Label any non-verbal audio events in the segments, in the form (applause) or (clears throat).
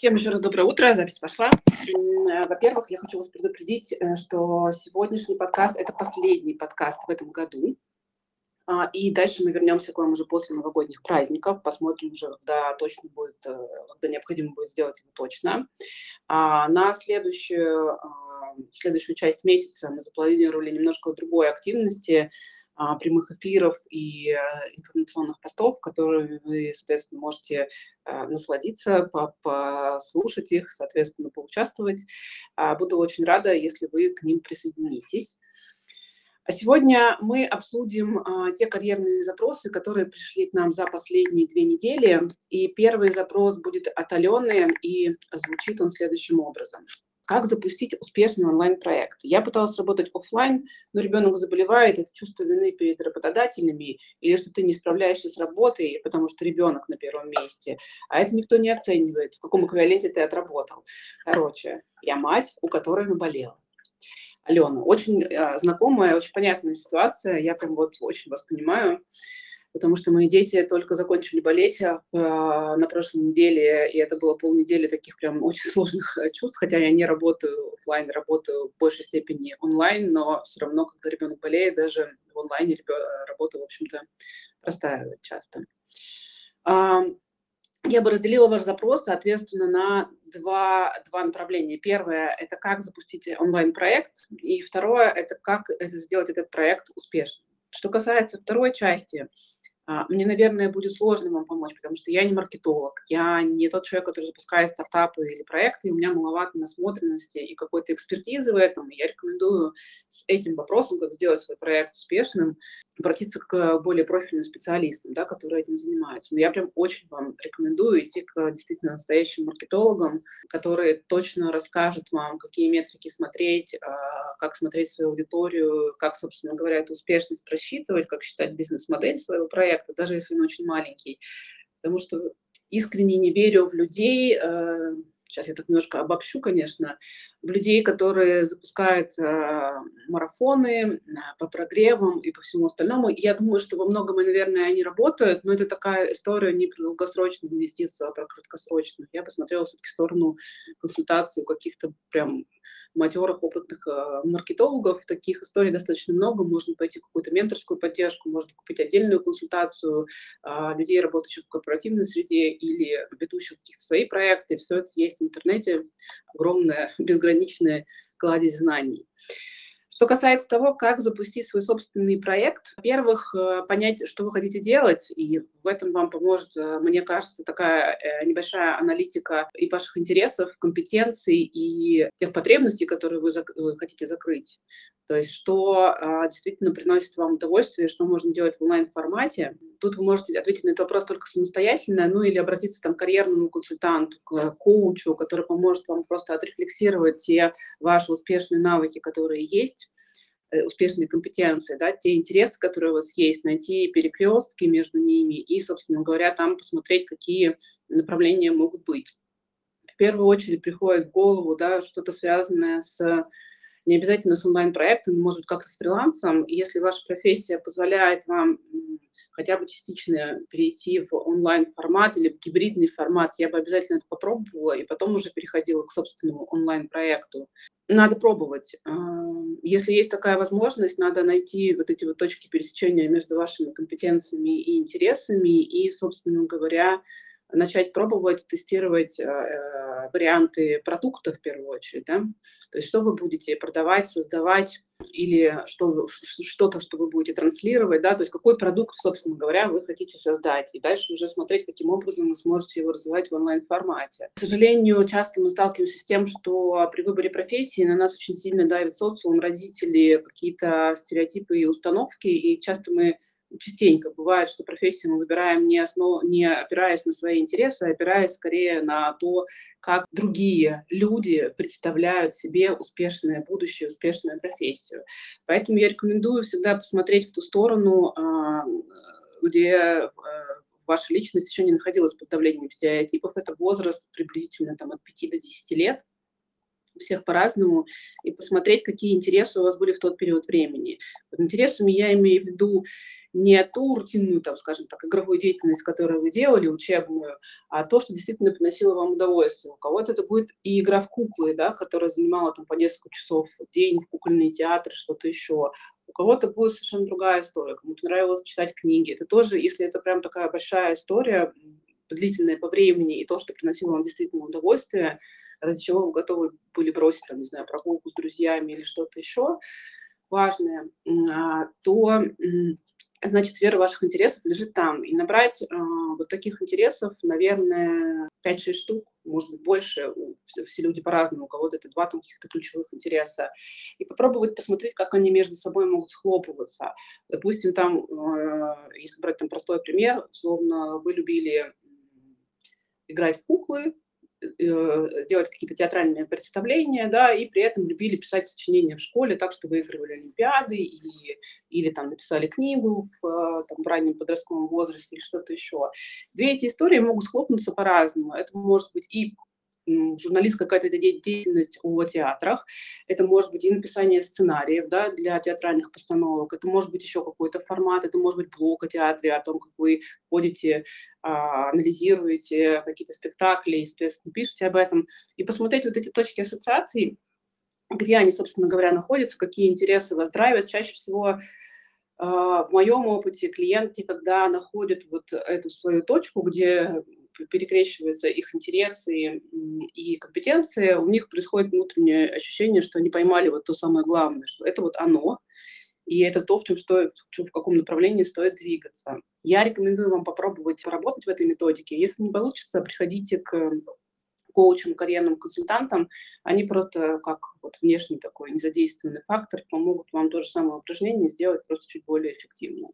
Всем еще раз доброе утро, запись пошла. Э, во-первых, я хочу вас предупредить, э, что сегодняшний подкаст – это последний подкаст в этом году. А, и дальше мы вернемся к вам уже после новогодних праздников, посмотрим уже, когда точно будет, э, когда необходимо будет сделать его точно. А, на следующую, а, следующую часть месяца мы запланировали немножко другой активности, прямых эфиров и э, информационных постов, которые вы, соответственно, можете э, насладиться, послушать их, соответственно, поучаствовать. А, буду очень рада, если вы к ним присоединитесь. А сегодня мы обсудим а, те карьерные запросы, которые пришли к нам за последние две недели. И первый запрос будет от Алены, и звучит он следующим образом как запустить успешный онлайн-проект. Я пыталась работать офлайн, но ребенок заболевает, это чувство вины перед работодателями, или что ты не справляешься с работой, потому что ребенок на первом месте, а это никто не оценивает, в каком эквиваленте ты отработал. Короче, я мать, у которой наболела. Алена, очень э, знакомая, очень понятная ситуация, я прям вот очень вас понимаю потому что мои дети только закончили болеть э, на прошлой неделе, и это было полнедели таких прям очень (laughs) сложных э, чувств, хотя я не работаю офлайн, работаю в большей степени онлайн, но все равно, когда ребенок болеет, даже в онлайне работа, в общем-то, простаивает часто. Я бы разделила ваш запрос, соответственно, на два, два направления. Первое – это как запустить онлайн-проект, и второе – это как это сделать этот проект успешным. Что касается второй части, а, мне, наверное, будет сложно вам помочь, потому что я не маркетолог, я не тот человек, который запускает стартапы или проекты, и у меня маловато насмотренности и какой-то экспертизы в этом. И я рекомендую с этим вопросом, как сделать свой проект успешным, обратиться к более профильным специалистам, да, которые этим занимаются. Но я прям очень вам рекомендую идти к действительно настоящим маркетологам, которые точно расскажут вам, какие метрики смотреть, а, как смотреть свою аудиторию, как, собственно говоря, эту успешность просчитывать, как считать бизнес-модель своего проекта, проекта, даже если он очень маленький. Потому что искренне не верю в людей, э, сейчас я так немножко обобщу, конечно, в людей, которые запускают э, марафоны э, по прогревам и по всему остальному. Я думаю, что во многом, наверное, они работают, но это такая история не про долгосрочную инвестицию, а про краткосрочную. Я посмотрела все-таки в сторону консультаций у каких-то прям матерых, опытных э, маркетологов. Таких историй достаточно много. Можно пойти в какую-то менторскую поддержку, можно купить отдельную консультацию э, людей, работающих в корпоративной среде или ведущих каких-то свои проекты. Все это есть в интернете. Огромная, (laughs) безграничная кладезь знаний. Что касается того, как запустить свой собственный проект, во-первых, э, понять, что вы хотите делать, и в этом вам поможет, э, мне кажется, такая э, небольшая аналитика и ваших интересов, компетенций и тех потребностей, которые вы, вы хотите закрыть. То есть что а, действительно приносит вам удовольствие, что можно делать в онлайн-формате. Тут вы можете ответить на этот вопрос только самостоятельно, ну или обратиться там, к карьерному консультанту, к коучу, который поможет вам просто отрефлексировать те ваши успешные навыки, которые есть э, успешные компетенции, да, те интересы, которые у вас есть, найти перекрестки между ними и, собственно говоря, там посмотреть, какие направления могут быть. В первую очередь приходит в голову да, что-то связанное с не обязательно с онлайн-проектом, может быть, как-то с фрилансом. если ваша профессия позволяет вам хотя бы частично перейти в онлайн-формат или в гибридный формат, я бы обязательно это попробовала и потом уже переходила к собственному онлайн-проекту. Надо пробовать. А, если есть такая возможность, надо найти вот эти вот точки пересечения между вашими компетенциями и интересами и, собственно говоря, начать пробовать, тестировать э, э, варианты продукта в первую очередь, да? То есть что вы будете продавать, создавать или что, что-то, что вы будете транслировать, да, то есть какой продукт, собственно говоря, вы хотите создать, и дальше уже смотреть, каким образом вы сможете его развивать в онлайн-формате. К сожалению, часто мы сталкиваемся с тем, что при выборе профессии на нас очень сильно давит социум, родители, какие-то стереотипы и установки, и часто мы частенько бывает, что профессию мы выбираем не, основ... не опираясь на свои интересы, а опираясь скорее на то, как другие люди представляют себе успешное будущее, успешную профессию. Поэтому я рекомендую всегда посмотреть в ту сторону, а, где э, ваша личность еще не находилась под давлением стереотипов. Это возраст приблизительно там, от 5 до 10 лет всех по-разному, и посмотреть, какие интересы у вас были в тот период времени. Под интересами я имею в виду не ту рутинную, там, скажем так, игровую деятельность, которую вы делали, учебную, а то, что действительно приносило вам удовольствие. У кого-то это будет и игра в куклы, да, которая занимала там по несколько часов в день, в кукольный театр, что-то еще. У кого-то будет совершенно другая история, кому-то нравилось читать книги. Это тоже, если это прям такая большая история, длительное по времени, и то, что приносило вам действительно удовольствие, ради чего вы готовы были бросить, там, не знаю, прогулку с друзьями или что-то еще важное, а, то значит, сфера ваших интересов лежит там. И набрать э, вот таких интересов, наверное, 5-6 штук, может быть, больше. Все, все люди по-разному. У кого-то это два там каких-то ключевых интереса. И попробовать посмотреть, как они между собой могут схлопываться. Допустим, там, э, если брать там простой пример, условно, вы любили играть в куклы, Э, делать какие-то театральные представления, да, и при этом любили писать сочинения в школе, так что выигрывали олимпиады или, или там написали книгу в, э, там, в раннем подростковом возрасте или что-то еще. Две эти истории могут схлопнуться по-разному. Это может быть и журналистская какая-то деятельность о театрах, это может быть и написание сценариев да, для театральных постановок, это может быть еще какой-то формат, это может быть блок о театре, о том, как вы ходите, а, анализируете какие-то спектакли, естественно, пишете об этом, и посмотреть вот эти точки ассоциаций, где они, собственно говоря, находятся, какие интересы вас драйвят. Чаще всего а, в моем опыте клиенты, когда находят вот эту свою точку, где перекрещиваются их интересы и компетенции, у них происходит внутреннее ощущение, что они поймали вот то самое главное, что это вот оно, и это то, в чем стоит, в, чем, в каком направлении стоит двигаться. Я рекомендую вам попробовать поработать в этой методике. Если не получится, приходите к коучам, карьерным консультантам, они просто как вот внешний такой незадействованный фактор помогут вам то же самое упражнение сделать просто чуть более эффективно.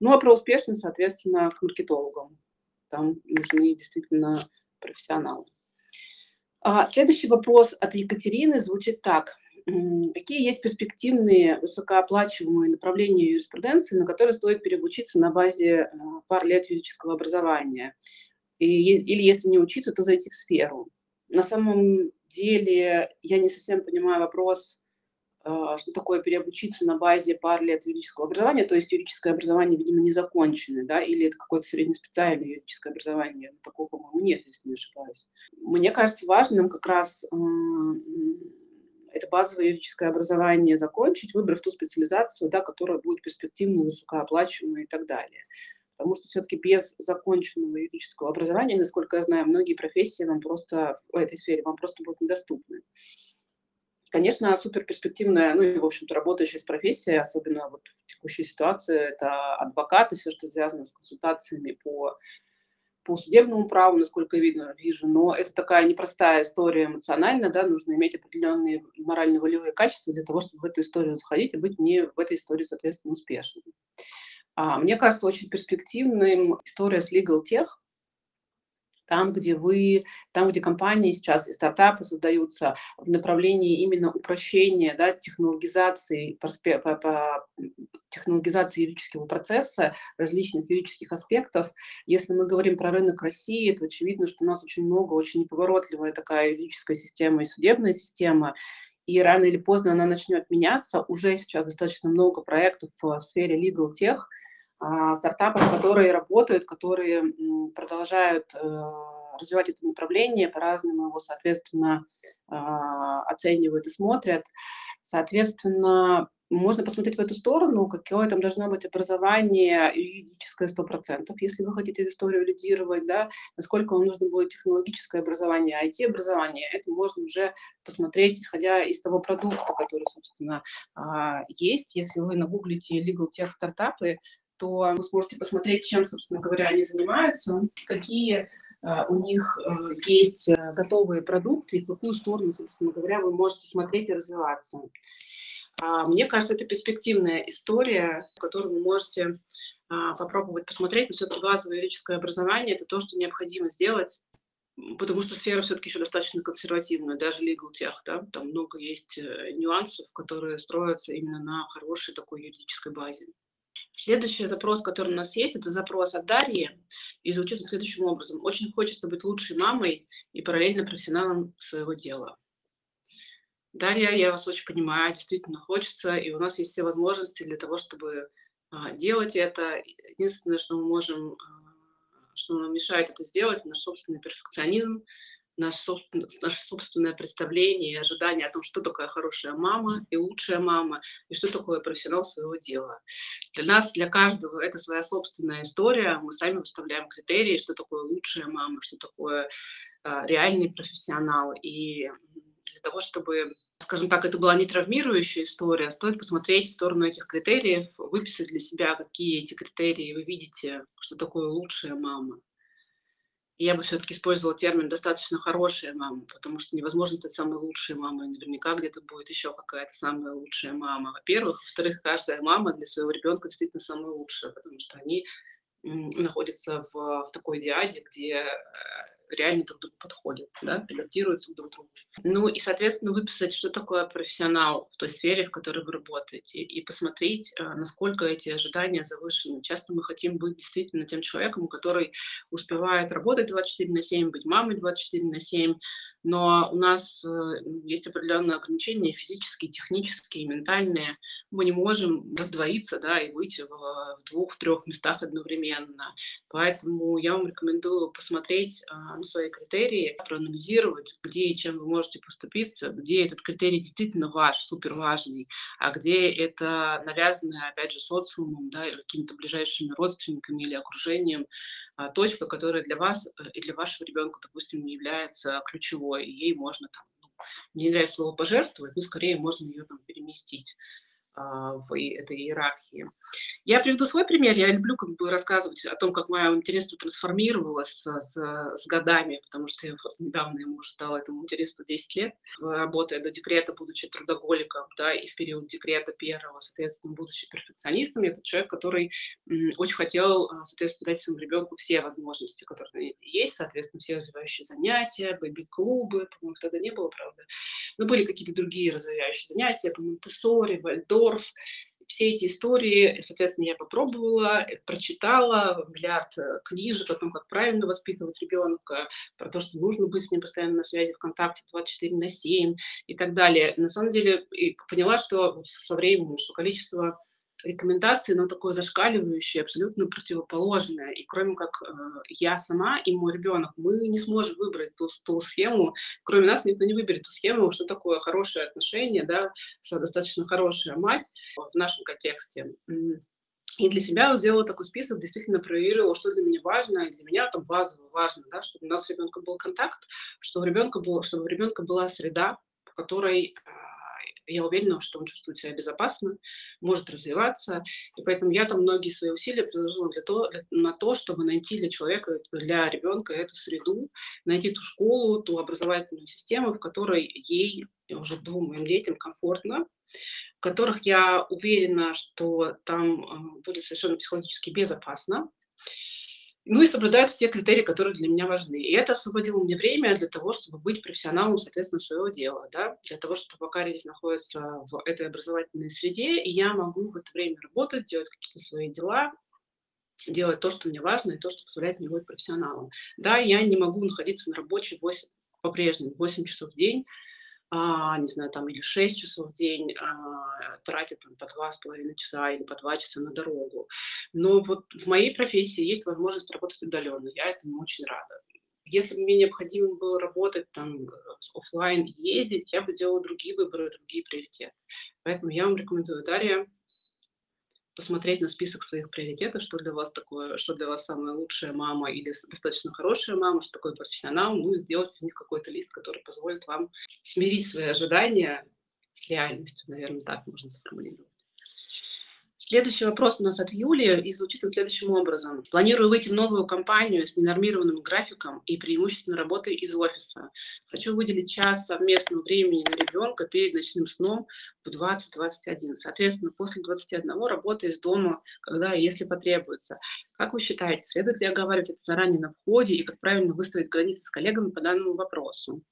Ну а про успешность, соответственно, к маркетологам там нужны действительно профессионалы. А следующий вопрос от Екатерины звучит так. Какие есть перспективные высокооплачиваемые направления юриспруденции, на которые стоит переучиться на базе э, пар лет юридического образования? И, или если не учиться, то зайти в сферу? На самом деле я не совсем понимаю вопрос, что такое переобучиться на базе пар лет юридического образования, то есть юридическое образование, видимо, не законченное, да, или это какое-то среднеспециальное юридическое образование, такого, по-моему, нет, если не ошибаюсь. Мне кажется важным как раз это базовое юридическое образование закончить, выбрав ту специализацию, да, которая будет перспективной, высокооплачиваемой и так далее. Потому что все-таки без законченного юридического образования, насколько я знаю, многие профессии вам просто в этой сфере вам просто будут недоступны. Конечно, суперперспективная, ну и, в общем-то, работающая с профессией, особенно вот в текущей ситуации, это адвокаты, все, что связано с консультациями по, по судебному праву, насколько видно, вижу, но это такая непростая история эмоциональная, да, нужно иметь определенные морально-волевые качества для того, чтобы в эту историю заходить и быть не в этой истории, соответственно, успешным. А, мне кажется очень перспективным история с Legal Tech, там, где вы, там, где компании сейчас и стартапы создаются в направлении именно упрощения, да, технологизации, по, по, по, технологизации юридического процесса, различных юридических аспектов. Если мы говорим про рынок России, то очевидно, что у нас очень много, очень неповоротливая такая юридическая система и судебная система, и рано или поздно она начнет меняться. Уже сейчас достаточно много проектов в сфере legal tech, стартапов, которые работают, которые продолжают э, развивать это направление, по-разному его, соответственно, а, оценивают и смотрят. Соответственно, можно посмотреть в эту сторону, какое там должно быть образование юридическое 100%, если вы хотите эту историю лидировать, да, насколько вам нужно будет технологическое образование, IT-образование, это можно уже посмотреть, исходя из того продукта, который, собственно, а, есть. Если вы нагуглите legal tech стартапы, то вы сможете посмотреть, чем, собственно говоря, они занимаются, какие э, у них э, есть э, готовые продукты и в какую сторону, собственно говоря, вы можете смотреть и развиваться. А, мне кажется, это перспективная история, которую вы можете а, попробовать посмотреть, но все-таки базовое юридическое образование – это то, что необходимо сделать, потому что сфера все-таки еще достаточно консервативная, даже legal tech, да, там много есть нюансов, которые строятся именно на хорошей такой юридической базе. Следующий запрос, который у нас есть, это запрос от Дарьи, и звучит следующим образом. Очень хочется быть лучшей мамой и параллельно профессионалом своего дела. Дарья, я вас очень понимаю, действительно хочется, и у нас есть все возможности для того, чтобы а, делать это. Единственное, что мы можем, а, что нам мешает это сделать, наш собственный перфекционизм, наш наше собственное представление и ожидание о том, что такое хорошая мама и лучшая мама, и что такое профессионал своего дела. Для нас, для каждого это своя собственная история. Мы сами выставляем критерии, что такое лучшая мама, что такое э, реальный профессионал. И для того, чтобы, скажем так, это была не травмирующая история, стоит посмотреть в сторону этих критериев, выписать для себя, какие эти критерии вы видите, что такое лучшая мама я бы все-таки использовала термин «достаточно хорошая мама», потому что невозможно стать самой лучшей мамой. Наверняка где-то будет еще какая-то самая лучшая мама. Во-первых. Во-вторых, каждая мама для своего ребенка действительно самая лучшая, потому что они находятся в, в такой диаде, где э, реально друг другу подходят, да, адаптируются друг к другу. Ну и, соответственно, выписать, что такое профессионал в той сфере, в которой вы работаете, и посмотреть, э, насколько эти ожидания завышены. Часто мы хотим быть действительно тем человеком, который успевает работать 24 на 7, быть мамой 24 на 7, но у нас э, есть определенные ограничения физические, технические, ментальные. Мы не можем раздвоиться да, и выйти в, двух-трех местах одновременно. Поэтому я вам рекомендую посмотреть на свои критерии, проанализировать, где и чем вы можете поступиться, где этот критерий действительно ваш, супер важный, а где это навязанное, опять же, социумом да, или какими-то ближайшими родственниками или окружением а, точка, которая для вас э, и для вашего ребенка, допустим, не является ключевой, ей можно там, ну, не нравится слово пожертвовать, но скорее можно ее там переместить. А, в этой иерархии. Я приведу свой пример. Я люблю как бы рассказывать о том, как мое интересно трансформировалось с, с, с годами, потому что я недавно ему уже стало этому интересу 10 лет, работая до декрета, будучи трудоголиком, да, и в период декрета первого, соответственно, будучи перфекционистом, я тот человек, который очень хотел, а, соответственно, дать своему ребенку все возможности, которые есть, соответственно, все развивающие занятия, бэби-клубы, по-моему, тогда не было, правда, но были какие-то другие развивающие занятия, по Монтессори, Вальдор, Вальдорф, все эти истории, соответственно, я попробовала, прочитала миллиард э, книжек о том, как правильно воспитывать ребенка, про то, что нужно быть с ним постоянно на связи, в контакте 24 на 7 и так далее. На самом деле, и поняла, что со временем, что количество рекомендации, но такое зашкаливающее, абсолютно противоположное. И кроме как э, я сама и мой ребенок, мы не сможем выбрать ту, ту схему, кроме нас никто не выберет ту схему, что такое хорошее отношение, да, достаточно хорошая мать в нашем контексте. И для себя вот сделала такой список, действительно проверила, что для меня важно, и для меня там базово важно, да, чтобы у нас с ребенком был контакт, чтобы у ребенка, было, чтобы у ребенка была среда, в которой а, я уверена, что он чувствует себя безопасно, может развиваться. И поэтому я там многие свои усилия приложила для того, для, на то, чтобы найти для человека, для ребенка эту среду, найти ту школу, ту образовательную систему, в которой ей, уже двум моим детям, комфортно, в которых я уверена, что там э, будет совершенно психологически безопасно. Ну и соблюдаются те критерии, которые для меня важны. И это освободило мне время для того, чтобы быть профессионалом, соответственно, своего дела, да, для того, чтобы пока находится в этой образовательной среде, и я могу в это время работать, делать какие-то свои дела, делать то, что мне важно, и то, что позволяет мне быть профессионалом. Да, я не могу находиться на рабочей 8, по-прежнему 8 часов в день, не знаю, там или 6 часов в день а, тратят там, по 2,5 часа или по 2 часа на дорогу. Но вот в моей профессии есть возможность работать удаленно. Я этому очень рада. Если бы мне необходимо было работать там офлайн и ездить, я бы делала другие выборы, другие приоритеты. Поэтому я вам рекомендую, Дарья, посмотреть на список своих приоритетов, что для вас такое, что для вас самая лучшая мама или достаточно хорошая мама, что такое профессионал, ну и сделать из них какой-то лист, который позволит вам смирить свои ожидания с реальностью, наверное, так можно сформулировать. Следующий вопрос у нас от Юли, и звучит он следующим образом. Планирую выйти в новую компанию с ненормированным графиком и преимущественно работой из офиса. Хочу выделить час совместного времени на ребенка перед ночным сном в 20-21. Соответственно, после 21 работа из дома, когда и если потребуется. Как вы считаете, следует ли оговаривать это заранее на входе и как правильно выставить границы с коллегами по данному вопросу?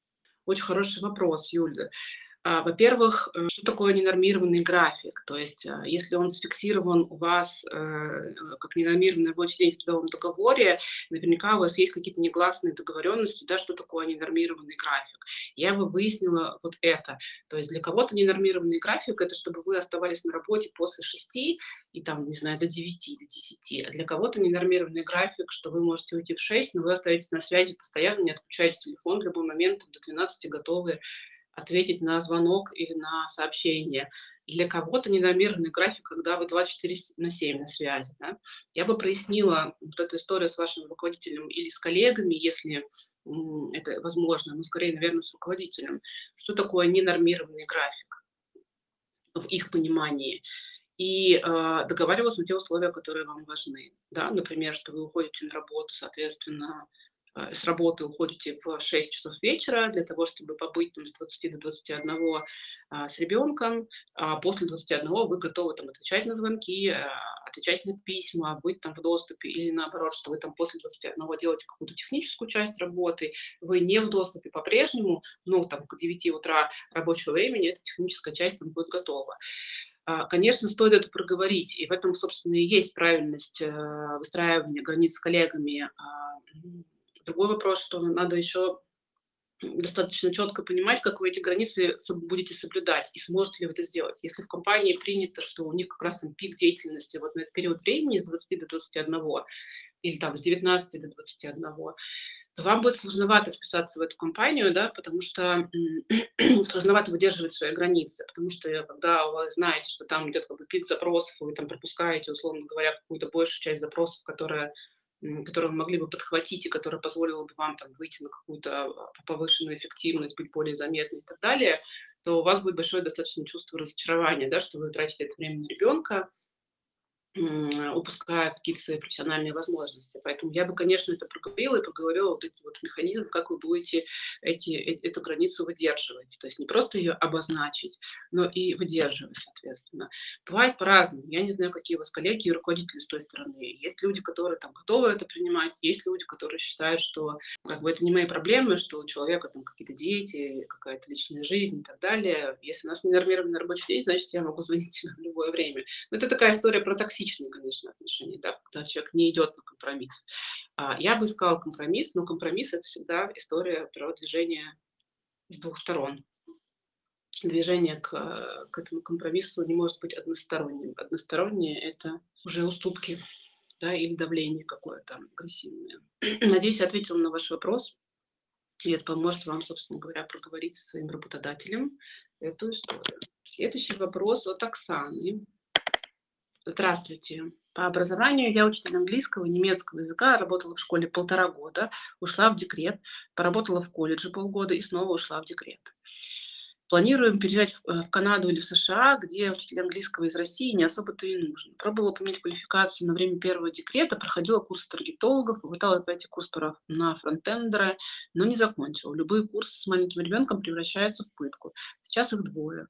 Очень хороший вопрос, Юля. А, во-первых, э, что такое ненормированный график? То есть, а, если он зафиксирован у вас э, как ненормированный рабочий день в трудовом договоре, наверняка у вас есть какие-то негласные договоренности, да, что такое ненормированный график. Я бы выяснила вот это. То есть для кого-то ненормированный график – это чтобы вы оставались на работе после 6 и там, не знаю, до 9, до 10. А для кого-то ненормированный график, что вы можете уйти в 6, но вы остаетесь на связи постоянно, не отключаете телефон в любой момент, до 12 готовы ответить на звонок или на сообщение. Для кого-то недомерный график, когда вы 24 на 7 на связи. Да? Я бы прояснила вот эту историю с вашим руководителем или с коллегами, если это возможно, но скорее, наверное, с руководителем. Что такое ненормированный график в их понимании? И э, договариваться на те условия, которые вам важны. Да? Например, что вы уходите на работу, соответственно, с работы уходите в 6 часов вечера для того, чтобы побыть там, с 20 до 21 а, с ребенком, а после 21 вы готовы там, отвечать на звонки, а, отвечать на письма, быть там в доступе, или наоборот, что вы там после 21 делаете какую-то техническую часть работы, вы не в доступе по-прежнему, ну, там, к 9 утра рабочего времени эта техническая часть там будет готова. Конечно, стоит это проговорить, и в этом, собственно, и есть правильность э, выстраивания границ с коллегами, Другой вопрос, что надо еще достаточно четко понимать, как вы эти границы будете соблюдать и сможете ли вы это сделать. Если в компании принято, что у них как раз там пик деятельности вот на этот период времени с 20 до 21 или там с 19 до 21, то вам будет сложновато вписаться в эту компанию, да, потому что (clears throat) сложновато выдерживать свои границы, потому что когда вы знаете, что там идет как бы пик запросов, вы там пропускаете, условно говоря, какую-то большую часть запросов, которая которую вы могли бы подхватить и которая позволила бы вам там, выйти на какую-то а, повышенную эффективность, быть более заметной и так далее, то у вас будет большое достаточно чувство разочарования, да, что вы тратите это время на ребенка, упуская какие-то свои профессиональные возможности. Поэтому я бы, конечно, это проговорила и проговорила вот эти вот механизмы, как вы будете эти, э, эту границу выдерживать. То есть не просто ее обозначить, но и выдерживать, соответственно. Бывает по-разному. Я не знаю, какие у вас коллеги и руководители с той стороны. Есть люди, которые там готовы это принимать, есть люди, которые считают, что как бы это не мои проблемы, что у человека там какие-то дети, какая-то личная жизнь и так далее. Если у нас не нормированный рабочий день, значит, я могу (laughs) звонить в любое время. Но это такая история про токсичность токсичные, конечно, отношения, да, когда человек не идет на компромисс. А, я бы искала компромисс, но компромисс – это всегда история про движение с двух сторон. Движение к, к этому компромиссу не может быть односторонним. Одностороннее – это уже уступки да, или давление какое-то агрессивное. (clears throat) Надеюсь, я ответила на ваш вопрос. И это поможет вам, собственно говоря, проговорить со своим работодателем эту историю. Следующий вопрос от Оксаны. Здравствуйте. По образованию я учитель английского и немецкого языка, работала в школе полтора года, ушла в декрет, поработала в колледже полгода и снова ушла в декрет. Планируем переезжать в, э, Канаду или в США, где учитель английского из России не особо-то и нужен. Пробовала поменять квалификацию на время первого декрета, проходила курсы таргетологов, попыталась пройти курс на фронтендера, но не закончила. Любые курсы с маленьким ребенком превращаются в пытку. Сейчас их двое.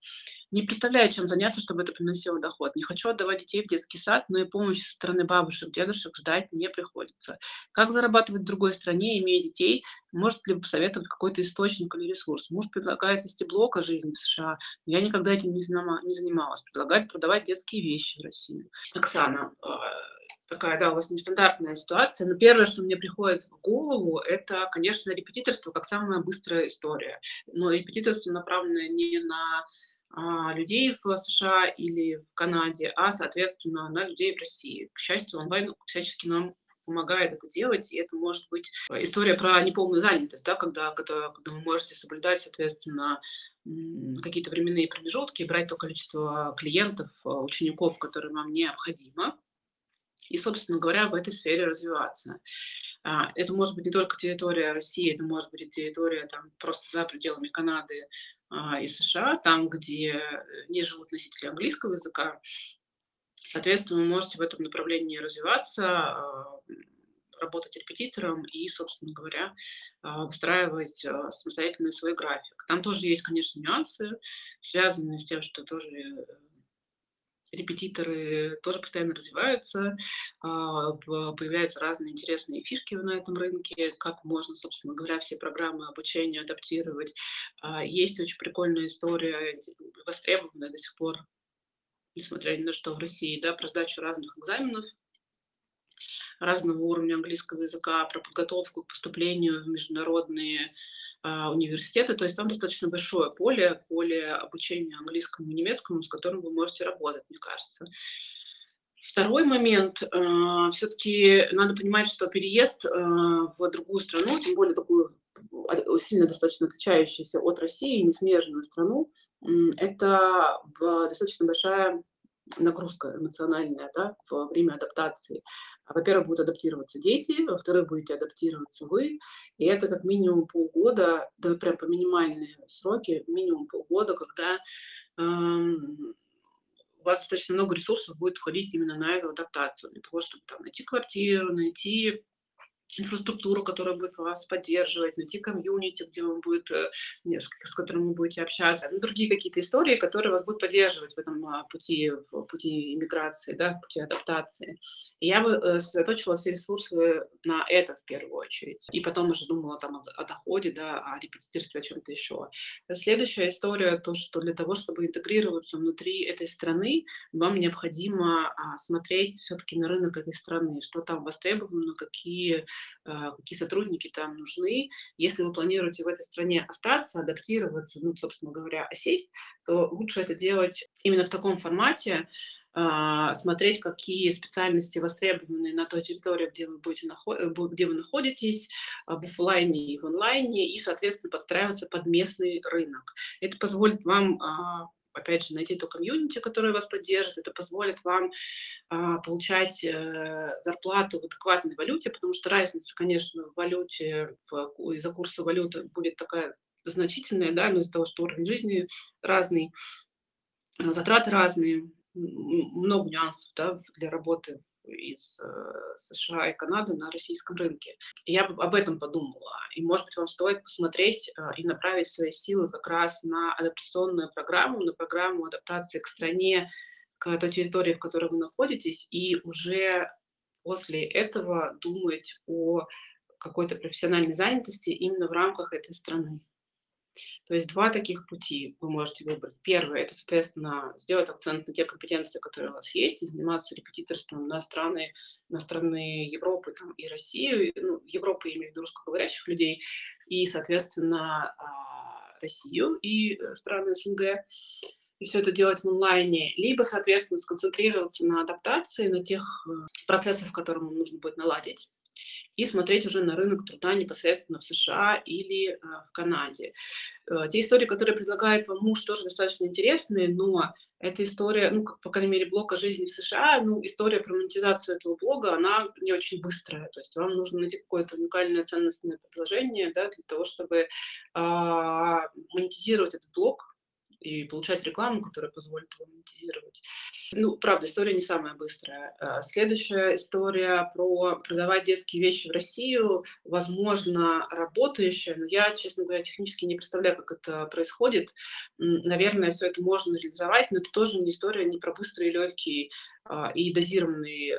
Не представляю, чем заняться, чтобы это приносило доход. Не хочу отдавать детей в детский сад, но и помощи со стороны бабушек, дедушек ждать не приходится. Как зарабатывать в другой стране, имея детей? Может ли посоветовать какой-то источник или ресурс? Муж предлагает вести блог о жизни в США. Я никогда этим не занималась. Предлагает продавать детские вещи в России. Оксана, а, такая, да, у вас нестандартная ситуация. Но первое, что мне приходит в голову, это, конечно, репетиторство как самая быстрая история. Но репетиторство направлено не на а, людей в США или в Канаде, а, соответственно, на людей в России. К счастью, онлайн всячески нам помогает это делать, и это может быть история про неполную занятость, да, когда, когда, когда вы можете соблюдать, соответственно, какие-то временные промежутки, брать то количество клиентов, учеников, которые вам необходимо, и, собственно говоря, в этой сфере развиваться. А, это может быть не только территория России, это может быть и территория там, просто за пределами Канады а, и США, там, где не живут носители английского языка. Соответственно, вы можете в этом направлении развиваться, а, работать репетитором и, собственно говоря, выстраивать самостоятельно свой график. Там тоже есть, конечно, нюансы, связанные с тем, что тоже репетиторы тоже постоянно развиваются, а, появляются разные интересные фишки на этом рынке, как можно, собственно говоря, все программы обучения адаптировать. А, есть очень прикольная история, востребованная до сих пор, несмотря ни на что в России, да, про сдачу разных экзаменов, разного уровня английского языка, про подготовку к поступлению в международные а, университеты, то есть там достаточно большое поле, поле обучения английскому и немецкому, с которым вы можете работать, мне кажется. Второй момент, э, а, все-таки надо понимать, что переезд э, в другую страну, тем более такую сильно достаточно отличающуюся от России, несмежную страну, это достаточно большая нагрузка эмоциональная да, во время адаптации. Во-первых, будут адаптироваться дети, во-вторых, будете адаптироваться вы, и это как минимум полгода, да прям по минимальные сроки, минимум полгода, когда эм, у вас достаточно много ресурсов будет уходить именно на эту адаптацию, для того, чтобы там найти квартиру, найти инфраструктуру, которая будет вас поддерживать, найти комьюнити, где он будет, э, с которым вы будете общаться, ну, другие какие-то истории, которые вас будут поддерживать в этом а, пути, в пути иммиграции, да, в пути адаптации. И я бы э, сосредоточила все ресурсы на это в первую очередь. И потом уже думала там о, доходе, да, о репетиторстве, о чем-то еще. Следующая история, то, что для того, чтобы интегрироваться внутри этой страны, вам необходимо а, смотреть все-таки на рынок этой страны, что там востребовано, какие какие сотрудники там нужны. Если вы планируете в этой стране остаться, адаптироваться, ну, собственно говоря, осесть, то лучше это делать именно в таком формате, а, смотреть, какие специальности востребованы на той территории, где вы, будете э, где вы находитесь, в офлайне и в онлайне, и, соответственно, подстраиваться под местный рынок. Это позволит вам а, опять же, найти то комьюнити, которое вас поддержит, это позволит вам а, получать э, зарплату в адекватной валюте, потому что разница, конечно, в валюте, из-за курса валюты будет такая значительная, да, но из-за того, что уровень жизни разный, э, затраты разные, много нюансов, да, для работы из э, США и Канады на российском рынке. Я об этом подумала. И, может быть, вам стоит посмотреть э, и направить свои силы как раз на адаптационную программу, на программу адаптации к стране, к той территории, в которой вы находитесь, и уже после этого думать о какой-то профессиональной занятости именно в рамках этой страны. То есть два таких пути вы можете выбрать. Первый – это, соответственно, сделать акцент на те компетенции, которые у вас есть, и заниматься репетиторством на страны, на страны Европы там, и России, ну, Европы, я имею в виду русскоговорящих людей, и, соответственно, а, Россию и э, страны СНГ и все это делать в онлайне, либо, соответственно, сконцентрироваться на адаптации, на тех э, процессах, которые нужно будет наладить, и смотреть уже на рынок труда непосредственно в США или э, в Канаде. Э, те истории, которые предлагает вам муж, тоже достаточно интересные, но эта история, ну, как, по крайней мере, блог о жизни в США, ну, история про монетизацию этого блога, она не очень быстрая, то есть вам нужно найти какое-то уникальное ценностное предложение, да, для того, чтобы э, монетизировать этот блог, и получать рекламу, которая позволит его монетизировать. Ну, правда, история не самая быстрая. А, следующая история про продавать детские вещи в Россию, возможно, работающая, но я, честно говоря, технически не представляю, как это происходит. Наверное, все это можно реализовать, но это тоже не история не про быстрый, легкий а, и дозированный э,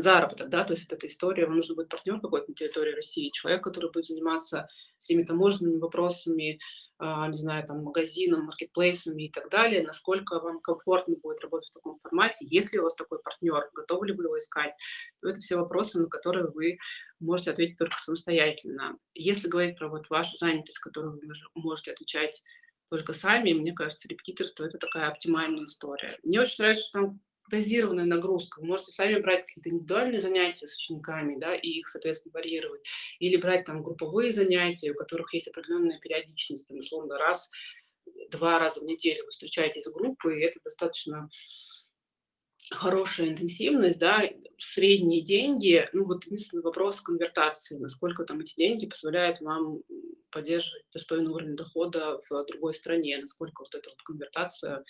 заработок, да, то есть это эта история, вам нужно будет партнер какой-то на территории России, человек, который будет заниматься всеми таможенными вопросами, э, не знаю, там, магазином, маркетплейсами и так далее, насколько вам комфортно будет работать в таком формате, если у вас такой партнер, готовы ли вы его искать, то это все вопросы, на которые вы можете ответить только самостоятельно. Если говорить про вот вашу занятость, которую вы можете отвечать только сами, мне кажется, репетиторство – это такая оптимальная история. Мне очень нравится, что там дозированная нагрузка. Вы можете сами брать какие-то индивидуальные занятия с учениками, да, и их, соответственно, варьировать. Или брать там групповые занятия, у которых есть определенная периодичность, там, условно, раз, два раза в неделю вы встречаетесь с группой, и это достаточно хорошая интенсивность, да, средние деньги, ну вот единственный вопрос конвертации, насколько там эти деньги позволяют вам поддерживать достойный уровень дохода в другой стране, насколько вот эта вот конвертация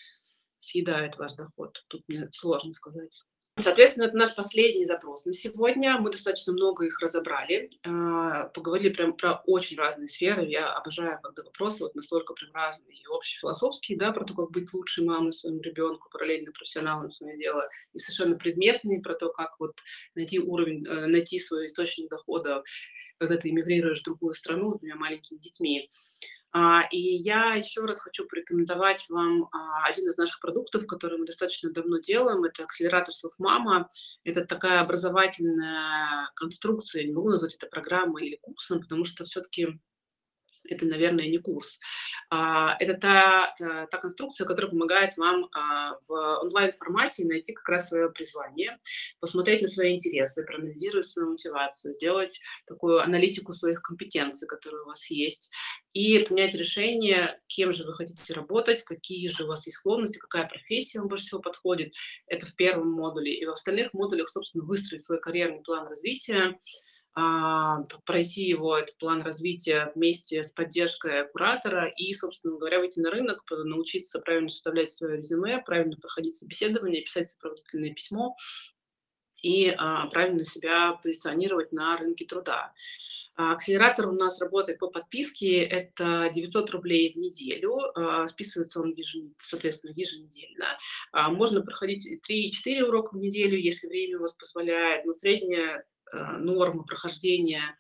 съедает ваш доход. Тут мне сложно сказать. Соответственно, это наш последний запрос на сегодня. Мы достаточно много их разобрали, а, поговорили прям про очень разные сферы. Я обожаю, когда вопросы вот настолько прям разные, и общефилософские, да, про то, как быть лучшей мамой своему ребенку, параллельно профессионалом в свое дело, и совершенно предметные про то, как вот найти уровень, э, найти свой источник дохода, когда ты эмигрируешь в другую страну с двумя маленькими детьми. А, и я еще раз хочу порекомендовать вам а, один из наших продуктов, который мы достаточно давно делаем. Это акселератор Self-Mama. Это такая образовательная конструкция, не могу назвать это программой или курсом, потому что все-таки это, наверное, не курс. А, это та, та, та конструкция, которая помогает вам а, в онлайн-формате найти как раз свое призвание, посмотреть на свои интересы, проанализировать свою мотивацию, сделать такую аналитику своих компетенций, которые у вас есть, и принять решение, кем же вы хотите работать, какие же у вас есть склонности, какая профессия вам больше всего подходит. Это в первом модуле. И в остальных модулях, собственно, выстроить свой карьерный план развития, пройти его, этот план развития вместе с поддержкой куратора и, собственно говоря, выйти на рынок, научиться правильно составлять свое резюме, правильно проходить собеседование, писать сопроводительное письмо и а, правильно себя позиционировать на рынке труда. А, акселератор у нас работает по подписке, это 900 рублей в неделю, а, списывается он, еженедельно, соответственно, еженедельно. А, можно проходить 3-4 урока в неделю, если время у вас позволяет, но средняя Э, нормы прохождения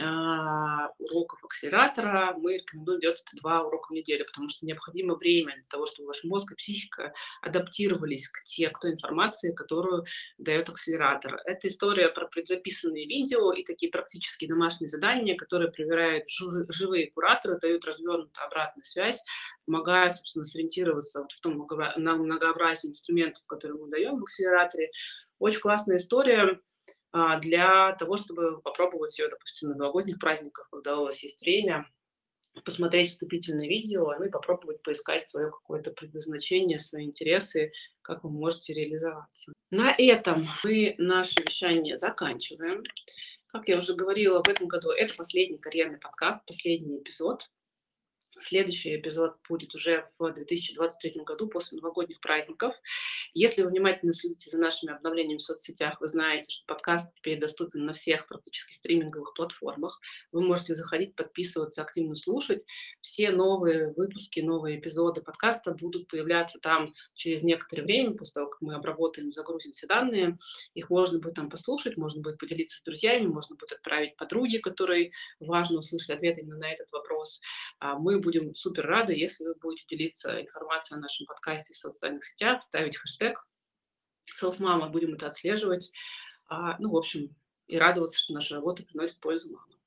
а, уроков акселератора мы рекомендуем делать это два урока в неделю, потому что необходимо время для того, чтобы ваш мозг и психика адаптировались к те, к той информации, которую дает акселератор. Это история про предзаписанные видео и такие практические домашние задания, которые проверяют живые кураторы, дают развернутую обратную связь, помогают, собственно, сориентироваться вот в том многообразии инструментов, которые мы даем в акселераторе. Очень классная история для того, чтобы попробовать ее, допустим, на новогодних праздниках, когда у вас есть время, посмотреть вступительное видео, ну и попробовать поискать свое какое-то предназначение, свои интересы, как вы можете реализоваться. На этом мы наше вещание заканчиваем. Как я уже говорила, в этом году это последний карьерный подкаст, последний эпизод. Следующий эпизод будет уже в 2023 году, после новогодних праздников. Если вы внимательно следите за нашими обновлениями в соцсетях, вы знаете, что подкаст теперь доступен на всех практически стриминговых платформах. Вы можете заходить, подписываться, активно слушать. Все новые выпуски, новые эпизоды подкаста будут появляться там через некоторое время, после того, как мы обработаем, загрузим все данные. Их можно будет там послушать, можно будет поделиться с друзьями, можно будет отправить подруге, которой важно услышать ответ именно на этот вопрос. А мы будем супер рады, если вы будете делиться информацией о нашем подкасте в социальных сетях, ставить хэштег self-mama, будем это отслеживать. А, ну, в общем, и радоваться, что наша работа приносит пользу мамам.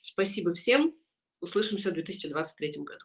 Спасибо всем. Услышимся в 2023 году.